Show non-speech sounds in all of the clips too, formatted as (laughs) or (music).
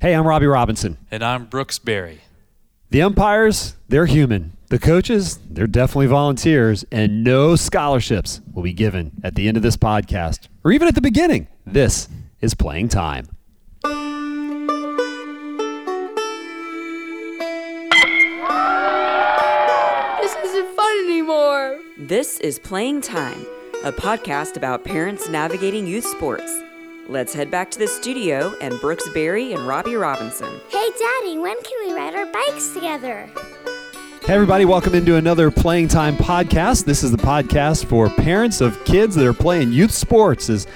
Hey, I'm Robby Robinson. And I'm Brooks Berry. The umpires, they're human. The coaches, they're definitely volunteers, and no scholarships will be given at the end of this podcast or even at the beginning. This is playing time. This isn't fun anymore. This is Playing Time, a podcast about parents navigating youth sports. Let's head back to the studio and Brooks Berry and Robby Robinson. Hey, Daddy, when can we ride our bikes together? Hey, everybody, welcome into another Playing Time podcast. This is the podcast for parents of kids that are playing youth sports. As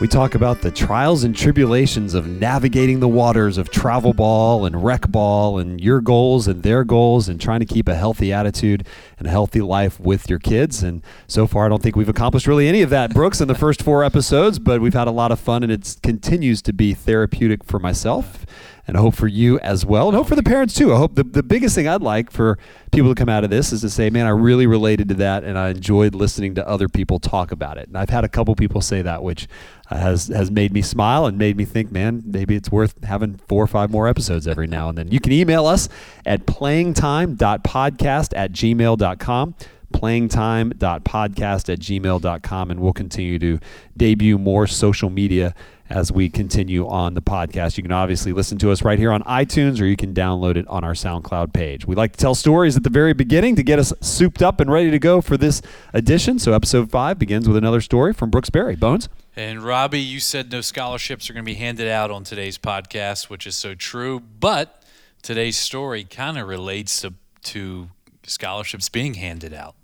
we talk about the trials and tribulations of navigating the waters of travel ball and rec ball and your goals and their goals and trying to keep a healthy attitude and a healthy life with your kids. And so far, I don't think we've accomplished really any of that, Brooks, in the first four episodes, but we've had a lot of fun and it continues to be therapeutic for myself and I hope for you as well, and hope for the parents too. I hope the, the biggest thing I'd like for people to come out of this is to say, man, I really related to that, and I enjoyed listening to other people talk about it. And I've had a couple people say that, which uh, has has made me smile and made me think, man, maybe it's worth having four or five more episodes every now and then. You can email us at playingtime.podcast at gmail.com playingtime.podcast at gmail.com and we'll continue to debut more social media as we continue on the podcast. You can obviously listen to us right here on iTunes or you can download it on our SoundCloud page. We like to tell stories at the very beginning to get us souped up and ready to go for this edition. So episode five begins with another story from Brooks Berry. Bones? And Robby, you said no scholarships are going to be handed out on today's podcast, which is so true. But today's story kind of relates to, to scholarships being handed out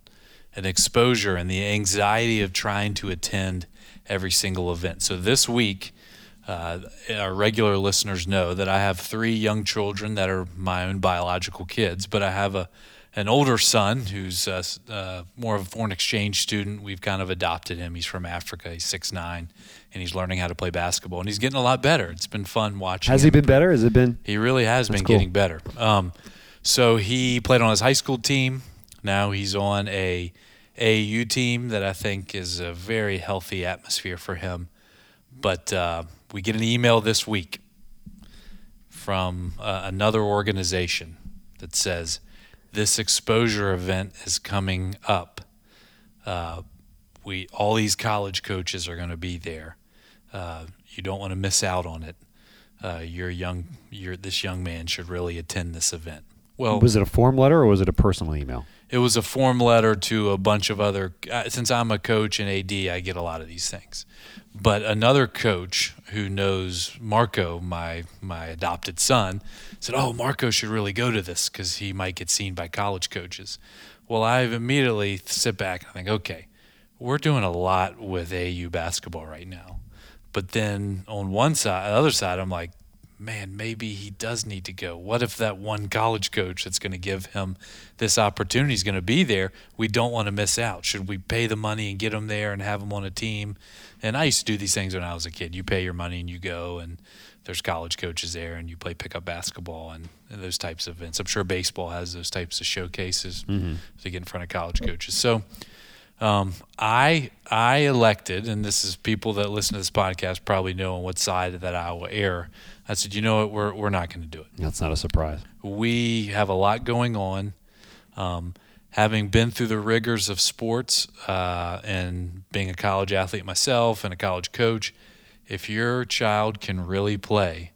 and exposure and the anxiety of trying to attend every single event. So this week, uh, our regular listeners know that I have three young children that are my own biological kids, but I have a an older son who's uh, uh, more of a foreign exchange student. We've kind of adopted him. He's from Africa. He's six nine, and he's learning how to play basketball, and he's getting a lot better. It's been fun watching. Has him. he been better? Has it been? He really has That's been cool. getting better. Um, so he played on his high school team. Now he's on a AAU team that I think is a very healthy atmosphere for him. But uh, we get an email this week from uh, another organization that says this exposure event is coming up. Uh, we all these college coaches are going to be there. Uh, you don't want to miss out on it. Uh, your young, your this young man should really attend this event. Well, was it a form letter or was it a personal email? It was a form letter to a bunch of other. Uh, since I'm a coach and AD, I get a lot of these things. But another coach who knows Marco, my my adopted son, said, "Oh, Marco should really go to this because he might get seen by college coaches." Well, I immediately sit back and think, okay, we're doing a lot with AAU basketball right now. But then on one side, the other side, I'm like, man, maybe he does need to go. What if that one college coach that's going to give him this opportunity is going to be there? We don't want to miss out. Should we pay the money and get him there and have him on a team? And I used to do these things when I was a kid. You pay your money and you go, and there's college coaches there, and you play pickup basketball and, and those types of events. I'm sure baseball has those types of showcases to get in front of college coaches. So um, I I elected, and this is people that listen to this podcast probably know on what side of that I will err. I said, you know what, we're we're not going to do it. That's not a surprise. We have a lot going on. Um, having been through the rigors of sports uh, and being a college athlete myself and a college coach, if your child can really play,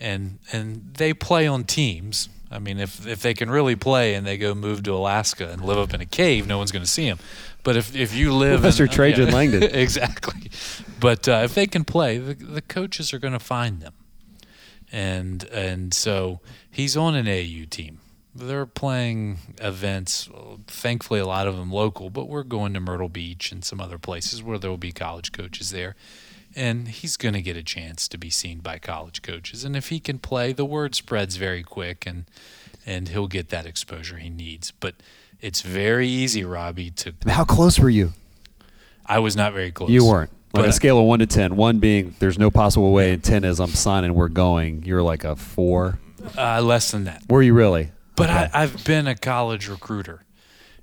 and and they play on teams. I mean, if if they can really play and they go move to Alaska and live up in a cave, no one's going to see them. But if, if you live, Professor in, Trajan Langdon. (laughs) exactly. But uh, if they can play, the, the coaches are going to find them, and and so he's on an AAU team. They're playing events. Thankfully, a lot of them local, but we're going to Myrtle Beach and some other places where there will be college coaches there and he's going to get a chance to be seen by college coaches. And if he can play, the word spreads very quick, and and he'll get that exposure he needs. But it's very easy, Robby. To How close were you? I was not very close. You weren't. On But- a scale of one to ten, one being there's no possible way, and ten is I'm signing, we're going. You're like a four. uh, less than that. Were you really? But Okay. I, I've been a college recruiter,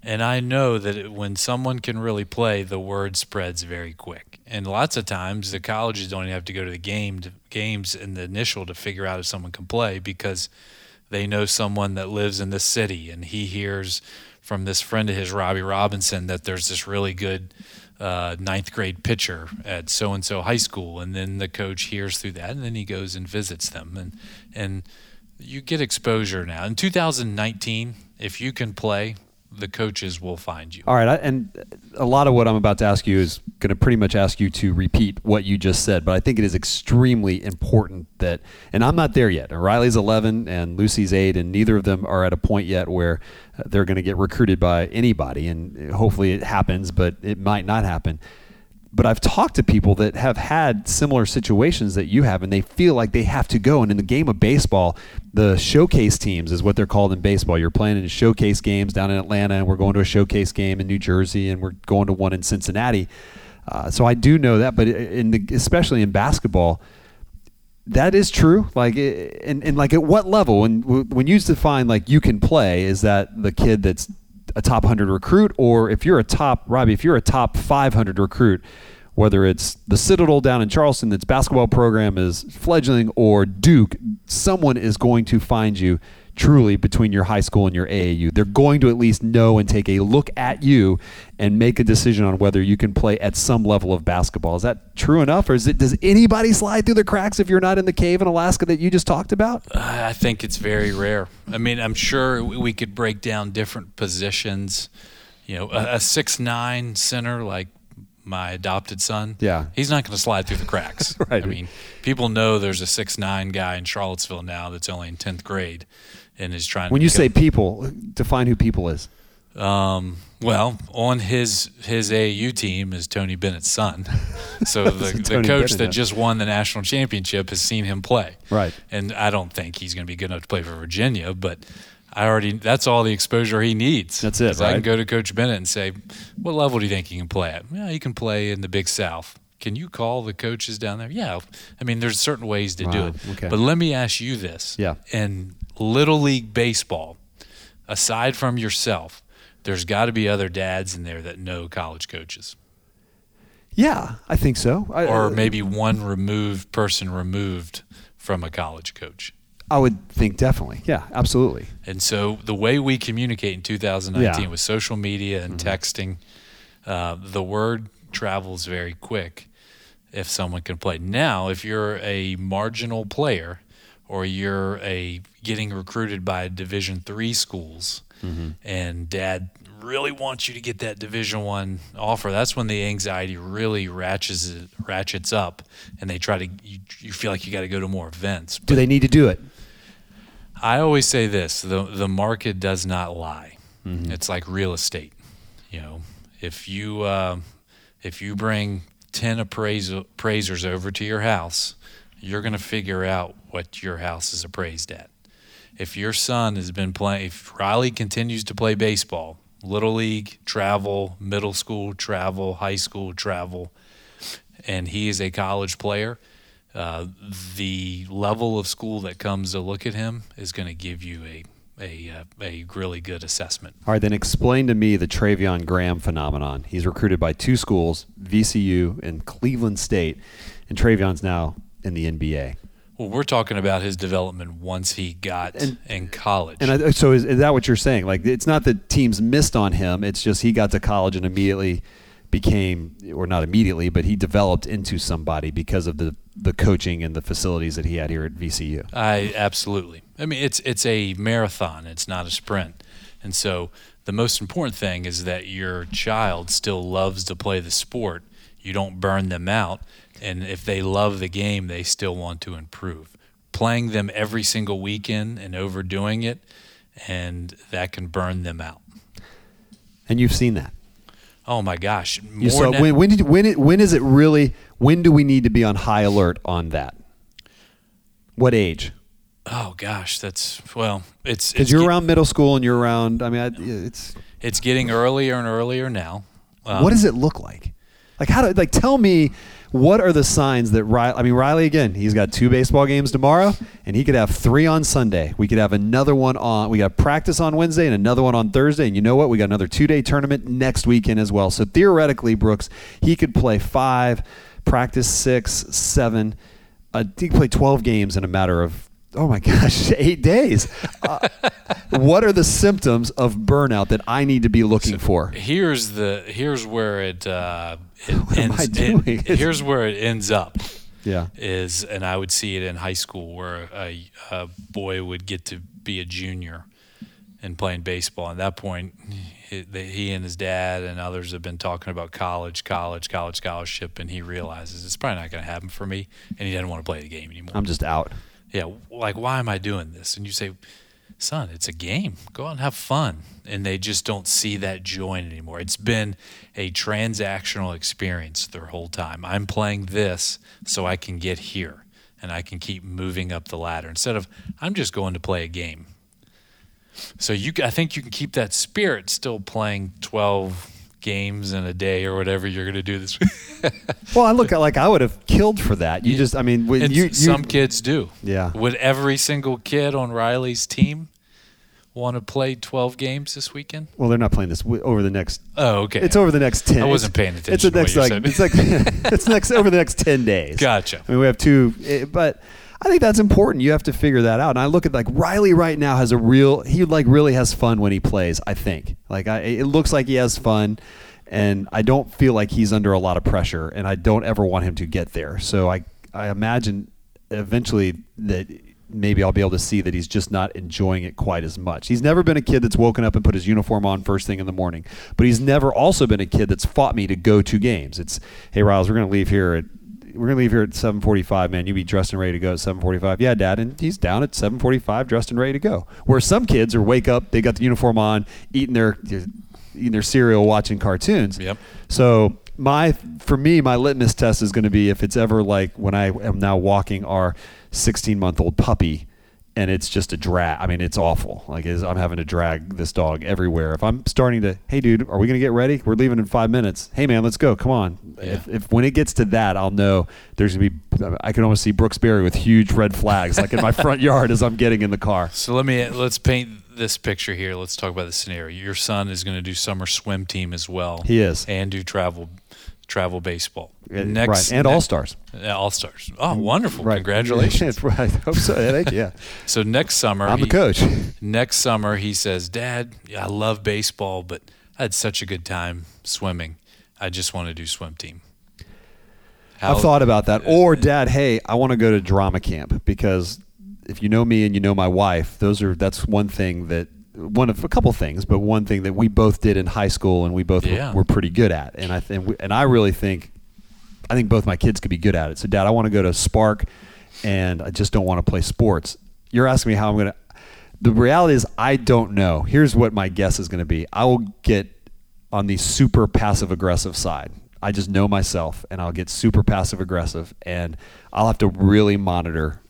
And I know that it, when someone can really play, the word spreads very quick. And lots of times, the colleges don't even have to go to the game to, games in the initial to figure out if someone can play because they know someone that lives in this city, and he hears from this friend of his, Robby Robinson, that there's this really good uh, ninth grade pitcher at so and so high school, and then the coach hears through that, and then he goes and visits them, and and you get exposure now. In 2019, if you can play, the coaches will find you. All right, I, and a lot of what I'm about to ask you is going to pretty much ask you to repeat what you just said, but I think it is extremely important that, and I'm not there yet. Riley's 11 and Lucy's 8, and neither of them are at a point yet where uh, they're going to get recruited by anybody, and hopefully it happens, but it might not happen but I've talked to people that have had similar situations that you have, and they feel like they have to go. And in the game of baseball, the showcase teams is what they're called in baseball. You're playing in showcase games down in Atlanta, and we're going to a showcase game in New Jersey, and we're going to one in Cincinnati. Uh, so I do know that, but in the, especially in basketball, that is true. Like, and, and like at what level? When when you define like you can play, is that the kid that's a top 100 recruit, or if you're a top, Robby, if you're a top 500 recruit, whether it's the Citadel down in Charleston, that's basketball program is fledgling, or Duke, someone is going to find you truly between your high school and your AAU. They're going to at least know and take a look at you and make a decision on whether you can play at some level of basketball. Is that true enough, or is it? Does anybody slide through the cracks if you're not in the cave in Alaska that you just talked about? I think it's very rare. I mean, I'm sure we could break down different positions. You know, a, a six nine center like my adopted son, yeah, he's not going to slide through the cracks. (laughs) right. I mean, people know there's a six nine guy in Charlottesville now that's only in tenth grade, and is trying. To When you say people, define who people is. Um, well, on his his AAU team is Tony Bennett's son. (laughs) So the, the coach Bennett, that just won the national championship has seen him play. Right. And I don't think he's going to be good enough to play for Virginia, but I already that's all the exposure he needs. That's it. Right? I can go to Coach Bennett and say, "What level do you think he can play at?" Yeah, he can play in the Big South. Can you call the coaches down there? Yeah. I mean, there's certain ways to wow. do it. Okay. But let me ask you this. Yeah. In little league baseball, aside from yourself, there's got to be other dads in there that know college coaches. Yeah, I think so. I, or maybe one removed person removed from a college coach. I would think definitely. Yeah, absolutely. And so the way we communicate in 2019 yeah. with social media and mm-hmm. texting, uh, the word travels very quick if someone can play. Now, if you're a marginal player or you're a getting recruited by Division three schools, mm-hmm. and Dad really wants you to get that Division one offer, that's when the anxiety really ratchets ratchets up, and they try to. You, you feel like you got to go to more events. But, do they need to do it? I always say this: the the market does not lie. Mm-hmm. It's like real estate. You know, if you uh, if you bring ten appraisal, appraisers over to your house, you're going to figure out what your house is appraised at. If your son has been playing, if Riley continues to play baseball, little league, travel, middle school, travel, high school, travel, and he is a college player uh, the level of school that comes to look at him is going to give you a a, uh, a really good assessment. All right, then explain to me the Treveon Graham phenomenon. He's recruited by two schools, VCU and Cleveland State, and Treveon's now in the NBA. Well, we're talking about his development once he got and, in college. And I, so, is, is that what you're saying? Like, it's not that teams missed on him; it's just he got to college and immediately became, or not immediately, but he developed into somebody because of the the coaching and the facilities that he had here at VCU. I absolutely. I mean, it's it's a marathon. It's not a sprint, and so the most important thing is that your child still loves to play the sport. You don't burn them out, and if they love the game, they still want to improve. Playing them every single weekend and overdoing it, and that can burn them out. And you've seen that. Oh my gosh! you saw, when when did when it, when is it really? When do we need to be on high alert on that? What age? Oh gosh, that's well, it's because you're get, around middle school and you're around. I mean, I, it's it's getting earlier and earlier now. Um, what does it look like? Like how do like tell me what are the signs that Riley? I mean Riley again. He's got two baseball games tomorrow, and he could have three on Sunday. We could have another one on. We got practice on Wednesday and another one on Thursday. And you know what? We got another two day tournament next weekend as well. So theoretically, Brooks, he could play five, practice six, seven. Uh, he could play twelve games in a matter of oh my (laughs) gosh, eight days. Uh, what are the symptoms of burnout that I need to be looking for? Here's the here's where it, uh, it (laughs) What am ends. I doing? it- (laughs) here's where it ends up. Yeah. Is and I would see it in high school where a, a boy would get to be a junior and playing baseball. At that point, he and his dad and others have been talking about college, college, college scholarship, and he realizes it's probably not going to happen for me, and he doesn't want to play the game anymore. I'm just out. Yeah, like why am I doing this? And you say, son, it's a game. Go out and have fun. And they just don't see that joy anymore. It's been a transactional experience their whole time. I'm playing this so I can get here and I can keep moving up the ladder instead of I'm just going to play a game. So you, I think you can keep that spirit still playing 12 games in a day or whatever you're going to do this. Week. (laughs) well, I look at like I would have killed for that. You just, I mean, you, you some kids do. Yeah. Would every single kid on Riley's team want to play 12 games this weekend? well, they're not playing this w- over the next. Oh, okay. It's over the next ten. I wasn't paying It's the to next like it's like (laughs) it's next over the next ten days. Gotcha. I mean, we have two, eh, but I think that's important. You have to figure that out. And I look at like Riley right now has a real. He like really has fun when he plays. I think like I, it looks like he has fun, and I don't feel like he's under a lot of pressure, and I don't ever want him to get there. So I I imagine eventually that maybe I'll be able to see that he's just not enjoying it quite as much. He's never been a kid that's woken up and put his uniform on first thing in the morning, but he's never also been a kid that's fought me to go to games. It's hey Riles, we're gonna leave here at we're gonna leave here at 7:45. Man, you be dressed and ready to go at 7:45. Yeah, Dad, and he's down at 7:45, dressed and ready to go. Where some kids are wake up, they got the uniform on, eating their eating their cereal, watching cartoons. Yep. So my for me, my litmus test is going to be if it's ever like when I am now walking our 16 month old puppy, and it's just a drag. I mean, it's awful. Like is I'm having to drag this dog everywhere. If I'm starting to, hey dude, are we going to get ready? We're leaving in five minutes. Hey man, let's go. Come on. If, if when it gets to that, I'll know there's going to be. I can almost see Brooks Berry with huge red flags like in my front yard as I'm getting in the car. So let me let's paint this picture here. Let's talk about the scenario. Your son is going to do summer swim team as well. He is. and do travel travel baseball. And- right, and all stars. All stars. Oh, mm. wonderful! Right. Congratulations. (laughs) right. I hope so. Yeah, thank you. Yeah. (laughs) So next summer, I'm the he- coach. (laughs) Next summer, he says, "Dad, I love baseball, but I had such a good time swimming. I just want to do swim team." How- I've thought about that. Or, Dad, hey, I want to go to drama camp because if you know me and you know my wife, those are that's one thing that one of a couple things, but one thing that we both did in high school and we both Yeah. were, were pretty good at. And I think and I really think I think both my kids could be good at it. So, Dad, I want to go to Spark, and I just don't want to play sports. You're asking me how I'm going to. The reality is, I don't know. Here's what my guess is going to be. I will get on the super passive aggressive side. I just know myself, and I'll get super passive aggressive, and I'll have to really monitor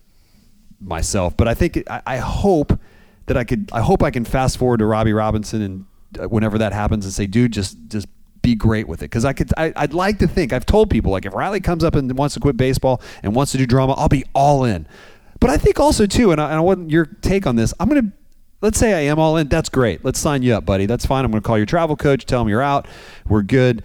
myself. But I think I, I hope that I could. I hope I can fast forward to Robby Robinson and uh, whenever that happens, and say, dude, just just be great with it. Because I could. I, I'd like to think. I've told people like if Riley comes up and wants to quit baseball and wants to do drama, I'll be all in. But I think also too, and I, and I want your take on this. I'm gonna. Let's say I am all in. That's great. Let's sign you up, buddy. That's fine. I'm going to call your travel coach. Tell him you're out. We're good.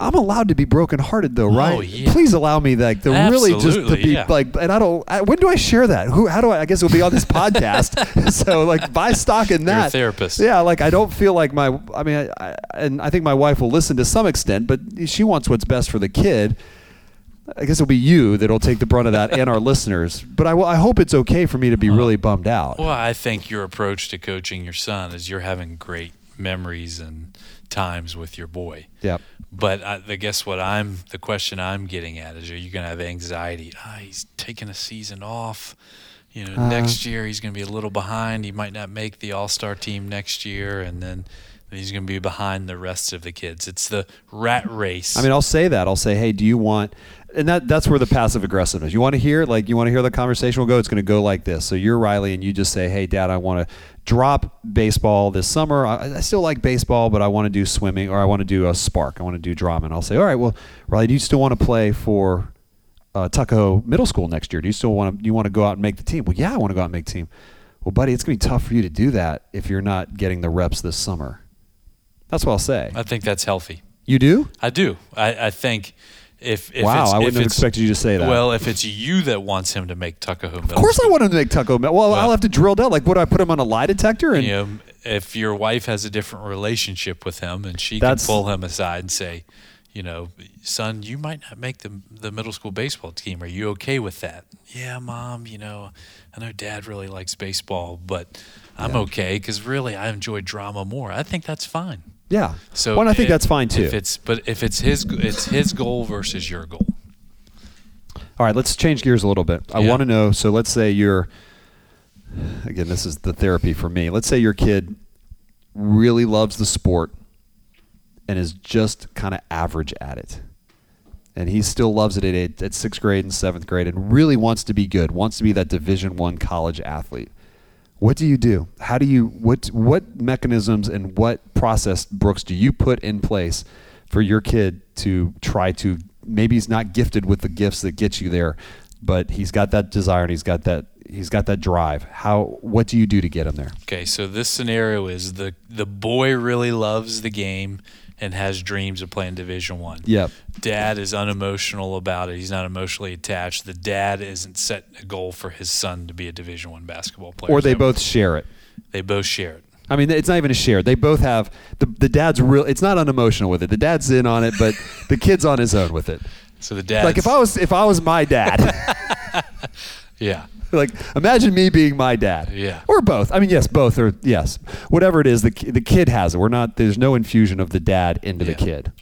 I'm allowed to be brokenhearted though, oh, right? Oh, yeah. Please allow me like to really just to be yeah. like. And I don't. I, when do I share that? Who? How do I? I guess it'll be on this podcast. (laughs) (laughs) so like, buy stock in that. a therapist. Yeah. Like I don't feel like my. I mean, I, I, and I think my wife will listen to some extent, but she wants what's best for the kid. I guess it'll be you that'll take the brunt of that and our (laughs) listeners. But I, will- I hope it's okay for me to be really bummed out. Well, I think your approach to coaching your son is you're having great memories and times with your boy. Yep. But I, I guess what I'm the question I'm getting at is: Are you going to have anxiety? Ah, he's taking a season off. You know, Uh, next year he's going to be a little behind. He might not make the All Star team next year, and then he's going to be behind the rest of the kids. It's the rat race. I mean, I'll say that. I'll say, hey, do you want? And that that's where the passive aggressiveness. You want to hear like you want to hear the conversation will go. It's going to go like this. So you're Riley, and you just say, hey, Dad, I want to drop baseball this summer. I, I still like baseball, but I want to do swimming or I want to do a spark. I want to do drama. And I'll say, all right, well, Riley, do you still want to play for uh, Tuckahoe Middle School next year? Do you still want to? You want to go out and make the team? Well, yeah, I want to go out and make the team. Well, buddy, it's going to be tough for you to do that if you're not getting the reps this summer. That's what I'll say. I think that's healthy. You do? I do. I, I think if, if wow, it's, I wouldn't have expected you to say that. Well, if it's you that wants him to make Tuckahoe of course, I want him to make Tuckahoe. Well, I'll have to drill down. Like, what do I put him on a lie detector? And you know, if your wife has a different relationship with him and she That's- can pull him aside and say, you know, son, you might not make the the middle school baseball team. Are you okay with that? Yeah, mom. You know, I know dad really likes baseball, but I'm okay because really I enjoy drama more. I think that's fine. Yeah, So, well, I think that's fine too. If it's but if it's his it's his goal versus your goal. All right, let's change gears a little bit. I Yeah. want to know. So let's say you're, again, this is the therapy for me. Let's say your kid really loves the sport and is just kind of average at it. And he still loves it at, at sixth grade and seventh grade and really wants to be good, wants to be that Division One college athlete. What do you do? How do you what what mechanisms and what process, Brooks, do you put in place for your kid to try to maybe he's not gifted with the gifts that get you there, but he's got that desire and he's got that he's got that drive. How what do you do to get him there? Okay, so this scenario is the the boy really loves the game and has dreams of playing Division One. Yep. Dad is unemotional about it. He's not emotionally attached. The dad isn't set a goal for his son to be a Division One basketball player. Or they So both share it. they both share it. I mean, it's not even a share. They both have the the dad's real. It's not unemotional with it. The dad's in on it, but the kid's on his own with it. So the dad, Like if I was if I was my dad, (laughs) yeah, (laughs) like imagine me being my dad. Yeah. Or both. I mean, yes, both or yes, whatever it is. The the kid has it. We're not. There's no infusion of the dad into the kid.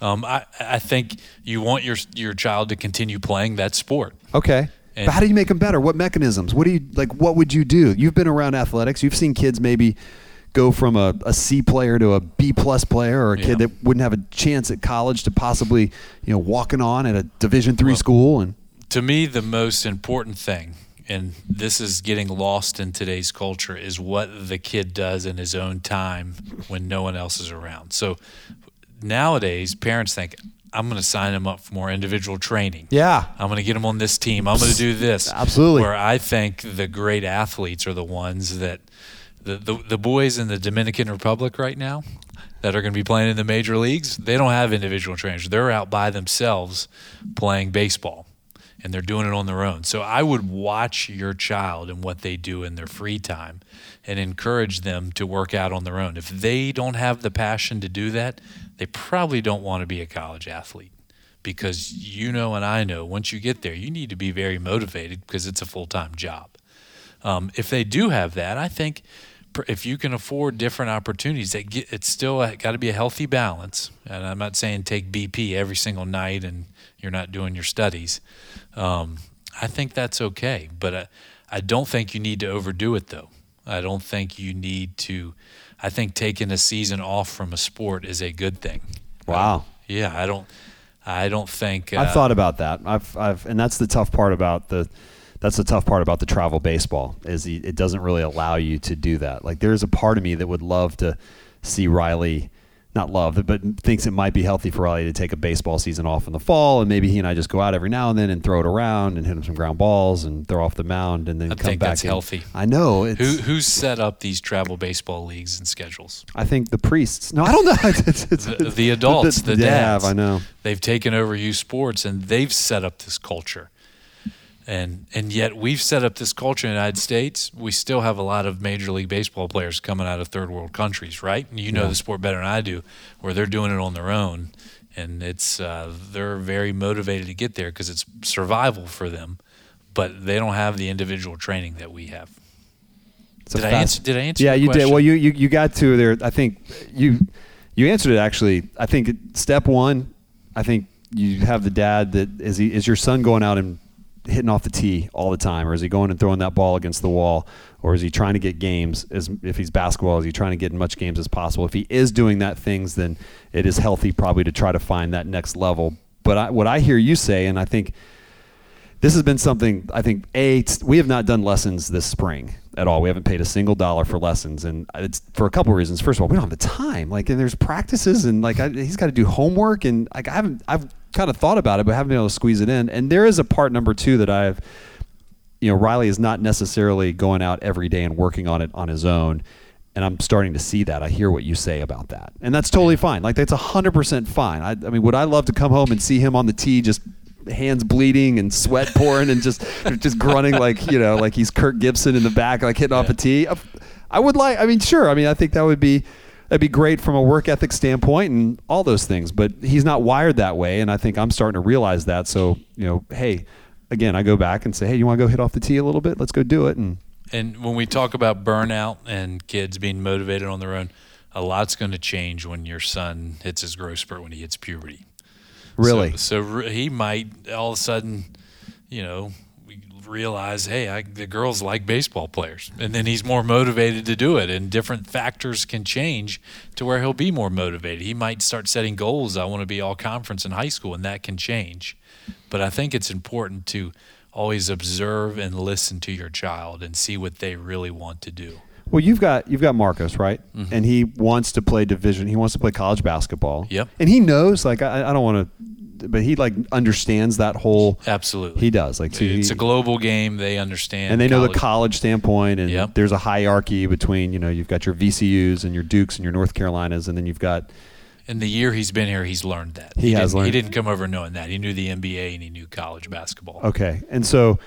um, I I think you want your your child to continue playing that sport. Okay. And- but how do you make them better? What mechanisms? What do you like? What would you do? You've been around athletics. You've seen kids maybe go from a, a C player to a B plus player, or a Yeah. kid that wouldn't have a chance at college to possibly, you know, walking on at a Division three Well- school. And to me, the most important thing, and this is getting lost in today's culture, is what the kid does in his own time when no one else is around. So nowadays, parents think, I'm going to sign him up for more individual training. yeah, I'm going to get him on this team. I'm going to do this. Absolutely. Where I think the great athletes are the ones that the, the, the boys in the Dominican Republic right now that are going to be playing in the major leagues, they don't have individual trainers. They're out by themselves playing baseball and they're doing it on their own. So I would watch your child and what they do in their free time and encourage them to work out on their own. If they don't have the passion to do that, they probably don't want to be a college athlete because you know and I know once you get there, you need to be very motivated because it's a full time job. Um, if they do have that, I think if you can afford different opportunities, that get, it's still got to be a healthy balance. And I'm not saying take BP every single night and you're not doing your studies. Um, I think that's okay, but I, I don't think you need to overdo it though. I don't think you need to. I think taking a season off from a sport is a good thing. Wow. Yeah, I don't. I don't think. Uh, I've thought about that. I've, I've, and that's the tough part about the, that's the tough part about the travel baseball is it doesn't really allow you to do that. Like there's a part of me that would love to see Riley, not love, but thinks it might be healthy for Riley to take a baseball season off in the fall, and maybe he and I just go out every now and then and throw it around and hit him some ground balls and throw off the mound and then I come think back. that's healthy. I know. Who who's set up these travel baseball leagues and schedules? I think the priests. No, I don't know. (laughs) It's- it's- The, the adults, the, they dads. have, I know. They've taken over youth sports and they've set up this culture. And and yet we've set up this culture in the United States. We still have a lot of major league baseball players coming out of third world countries, right? And you know Yeah. the sport better than I do, where they're doing it on their own, and it's uh, they're very motivated to get there because it's survival for them, but they don't have the individual training that we have. It's Did I answer? Did I answer? Yeah, you did. Well, you, you you got to there. I think you you answered it actually. I think step one. I think you have the dad that is he is your son going out and hitting off the tee all the time, or is he going and throwing that ball against the wall, or is he trying to get games? As if he's basketball, is he trying to get as much games as possible? If he is doing that things, then it is healthy probably to try to find that next level. But I, what I hear you say, and I think this has been something I think a we have not done lessons this spring at all. We haven't paid a single dollar for lessons, and it's for a couple of reasons. First of all, we don't have the time. Like, and there's practices, and like I, he's got to do homework, and like I haven't I've kind of thought about it, but haven't been able to squeeze it in. And there is a part number two that I've, you know, Riley is not necessarily going out every day and working on it on his own. And I'm starting to see that. I hear what you say about that, and that's totally fine. Like that's hundred percent fine. I, I mean, would I love to come home and see him on the tee just hands bleeding and sweat (laughs) pouring and just just grunting like you know like he's Kirk Gibson in the back like hitting yeah. off a tee. I would like. I mean, sure. I mean, I think that would be that'd be great from a work ethic standpoint and all those things. But he's not wired that way, and I think I'm starting to realize that. So you know, hey, again, I go back and say, hey, you want to go hit off the tee a little bit? Let's go do it. And and when we talk about burnout and kids being motivated on their own, a lot's going to change when your son hits his growth spurt when he hits puberty. Really? So, so he might all of a sudden, you know, realize, hey, I, the girls like baseball players, and then he's more motivated to do it. And different factors can change to where he'll be more motivated. He might start setting goals. I want to be all conference in high school, and that can change. But I think it's important to always observe and listen to your child and see what they really want to do. Well, you've got you've got Marcos, right? Mm-hmm. And he wants to play division. He wants to play college basketball. Yep. And he knows, like, I, I don't want to, but he like understands that whole. Absolutely. He does. Like, so it's he, a global game. They understand, and they college. know the college standpoint, and yep. there's a hierarchy between you know you've got your VCU's and your Dukes and your North Carolinas, and then you've got. In the year he's been here, he's learned that. He, he has learned. He didn't come over knowing that. He knew the NBA and he knew college basketball. Okay, and so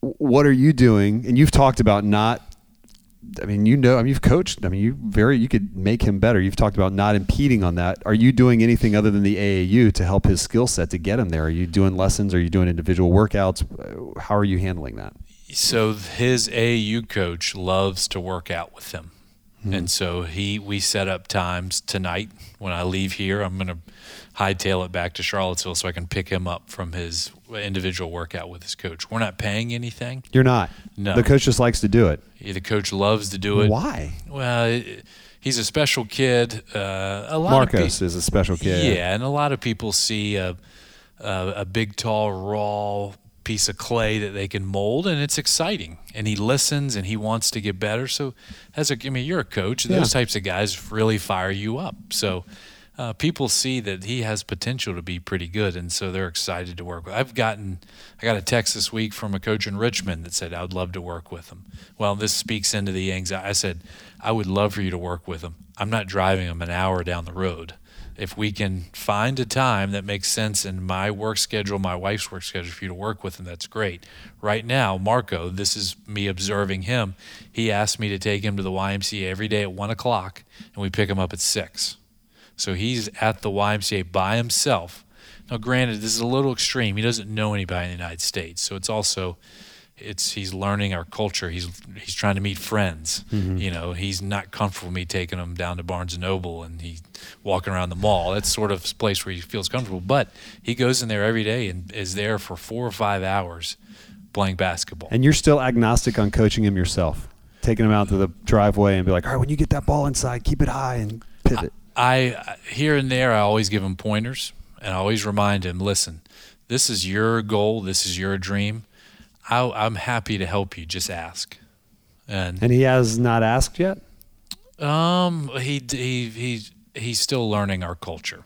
what are you doing? And you've talked about not I mean, you know, I mean, you've coached. I mean, you very you could make him better. You've talked about not impeding on that. Are you doing anything other than the AAU to help his skill set to get him there? Are you doing lessons? Are you doing individual workouts? How are you handling that? So his AAU coach loves to work out with him, mm-hmm. and so he we set up times tonight when I leave here. I'm going to hightail it back to Charlottesville so I can pick him up from his individual workout with his coach. We're not paying anything. You're not. No. The coach just likes to do it. Yeah, the coach loves to do it. Why? Well, he's a special kid. Uh, a lot Marcos pe- is a special kid. Yeah, and a lot of people see a, a, a big, tall, raw piece of clay that they can mold, and it's exciting. And he listens and he wants to get better. So, as a, I mean, you're a coach. Those yeah. types of guys really fire you up. So uh, people see that he has potential to be pretty good, and so they're excited to work with. I've gotten, I got a text this week from a coach in Richmond that said I would love to work with him. Well, this speaks into the anxiety. I said I would love for you to work with him. I'm not driving him an hour down the road. If we can find a time that makes sense in my work schedule, my wife's work schedule for you to work with him, that's great. Right now, Marco, this is me observing him. He asked me to take him to the YMCA every day at one o'clock, and we pick him up at six. So he's at the YMCA by himself. Now, granted, this is a little extreme. He doesn't know anybody in the United States, so it's also it's he's learning our culture. He's he's trying to meet friends. Mm-hmm. You know, he's not comfortable me taking him down to Barnes and Noble and he walking around the mall. That's sort of a place where he feels comfortable. But he goes in there every day and is there for four or five hours playing basketball. And you're still agnostic on coaching him yourself, taking him out to the driveway and be like, all right, when you get that ball inside, keep it high and pivot. I here and there I always give him pointers and I always remind him, listen, this is your goal, this is your dream. I, am happy to help you. Just ask. And and he has not asked yet. Um, he he he's he's still learning our culture.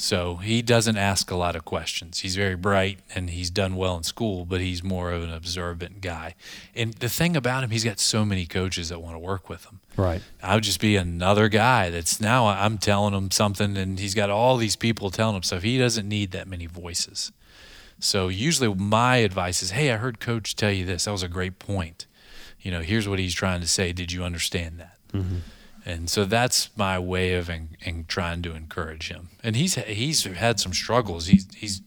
So he doesn't ask a lot of questions. He's very bright and he's done well in school, but he's more of an observant guy. And the thing about him, he's got so many coaches that want to work with him. Right. I would just be another guy that's now I'm telling him something and he's got all these people telling him stuff. He doesn't need that many voices. So usually my advice is, hey, I heard coach tell you this. That was a great point. You know, here's what he's trying to say. Did you understand that? Mm-hmm. And so that's my way of in, in trying to encourage him. And he's he's had some struggles. He's he's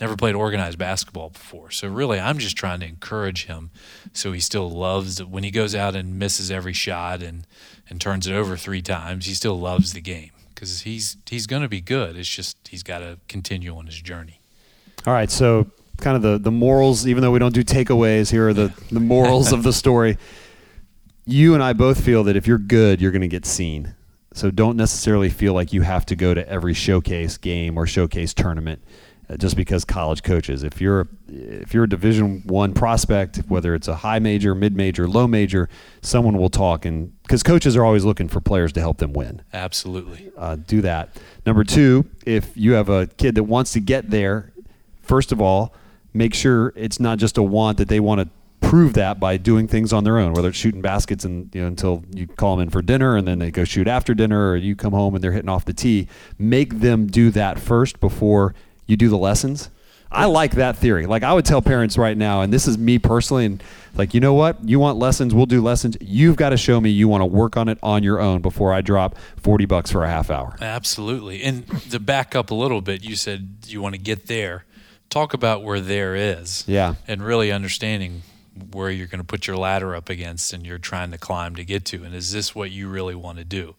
never played organized basketball before. So really, I'm just trying to encourage him so he still loves when he goes out and misses every shot and and turns it over three times. He still loves the game because he's he's going to be good. It's just he's got to continue on his journey. All right, so kind of the the morals. Even though we don't do takeaways, here are the the morals of the story. (laughs) You and I both feel that if you're good, you're going to get seen. So don't necessarily feel like you have to go to every showcase game or showcase tournament uh, just because college coaches. If you're if you're a Division One prospect, whether it's a high major, mid major, low major, someone will talk and because coaches are always looking for players to help them win. Absolutely. Uh, do that. Number two, if you have a kid that wants to get there, first of all, make sure it's not just a want that they want to prove that by doing things on their own, whether it's shooting baskets and you know, until you call them in for dinner and then they go shoot after dinner, or you come home and they're hitting off the tee. Make them do that first before you do the lessons. I like that theory. Like I would tell parents right now, and this is me personally, and like you know what, you want lessons, we'll do lessons. You've got to show me you want to work on it on your own before I drop forty bucks for a half hour. Absolutely. And to back up a little bit, you said you want to get there. Talk about where there is. Yeah. And really understanding where you're going to put your ladder up against and you're trying to climb to get to. And is this what you really want to do?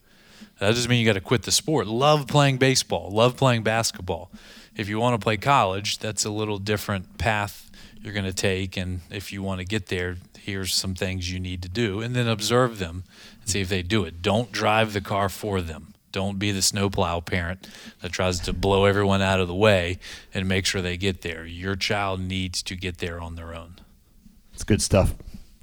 That doesn't mean you got to quit the sport. Love playing baseball, love playing basketball. If you want to play college, that's a little different path you're going to take. And if you want to get there, here's some things you need to do. And then observe them and see if they do it. Don't drive the car for them. Don't be the snowplow parent that tries to blow everyone out of the way and make sure they get there. Your child needs to get there on their own. It's good stuff.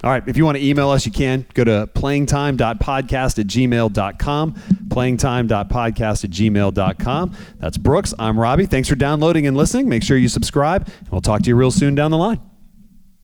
All right. If you want to email us, you can go to playingtime.podcast at gmail.com. Playingtime.podcast at gmail.com. That's Brooks. I'm Robby. Thanks for downloading and listening. Make sure you subscribe, and we'll talk to you real soon down the line.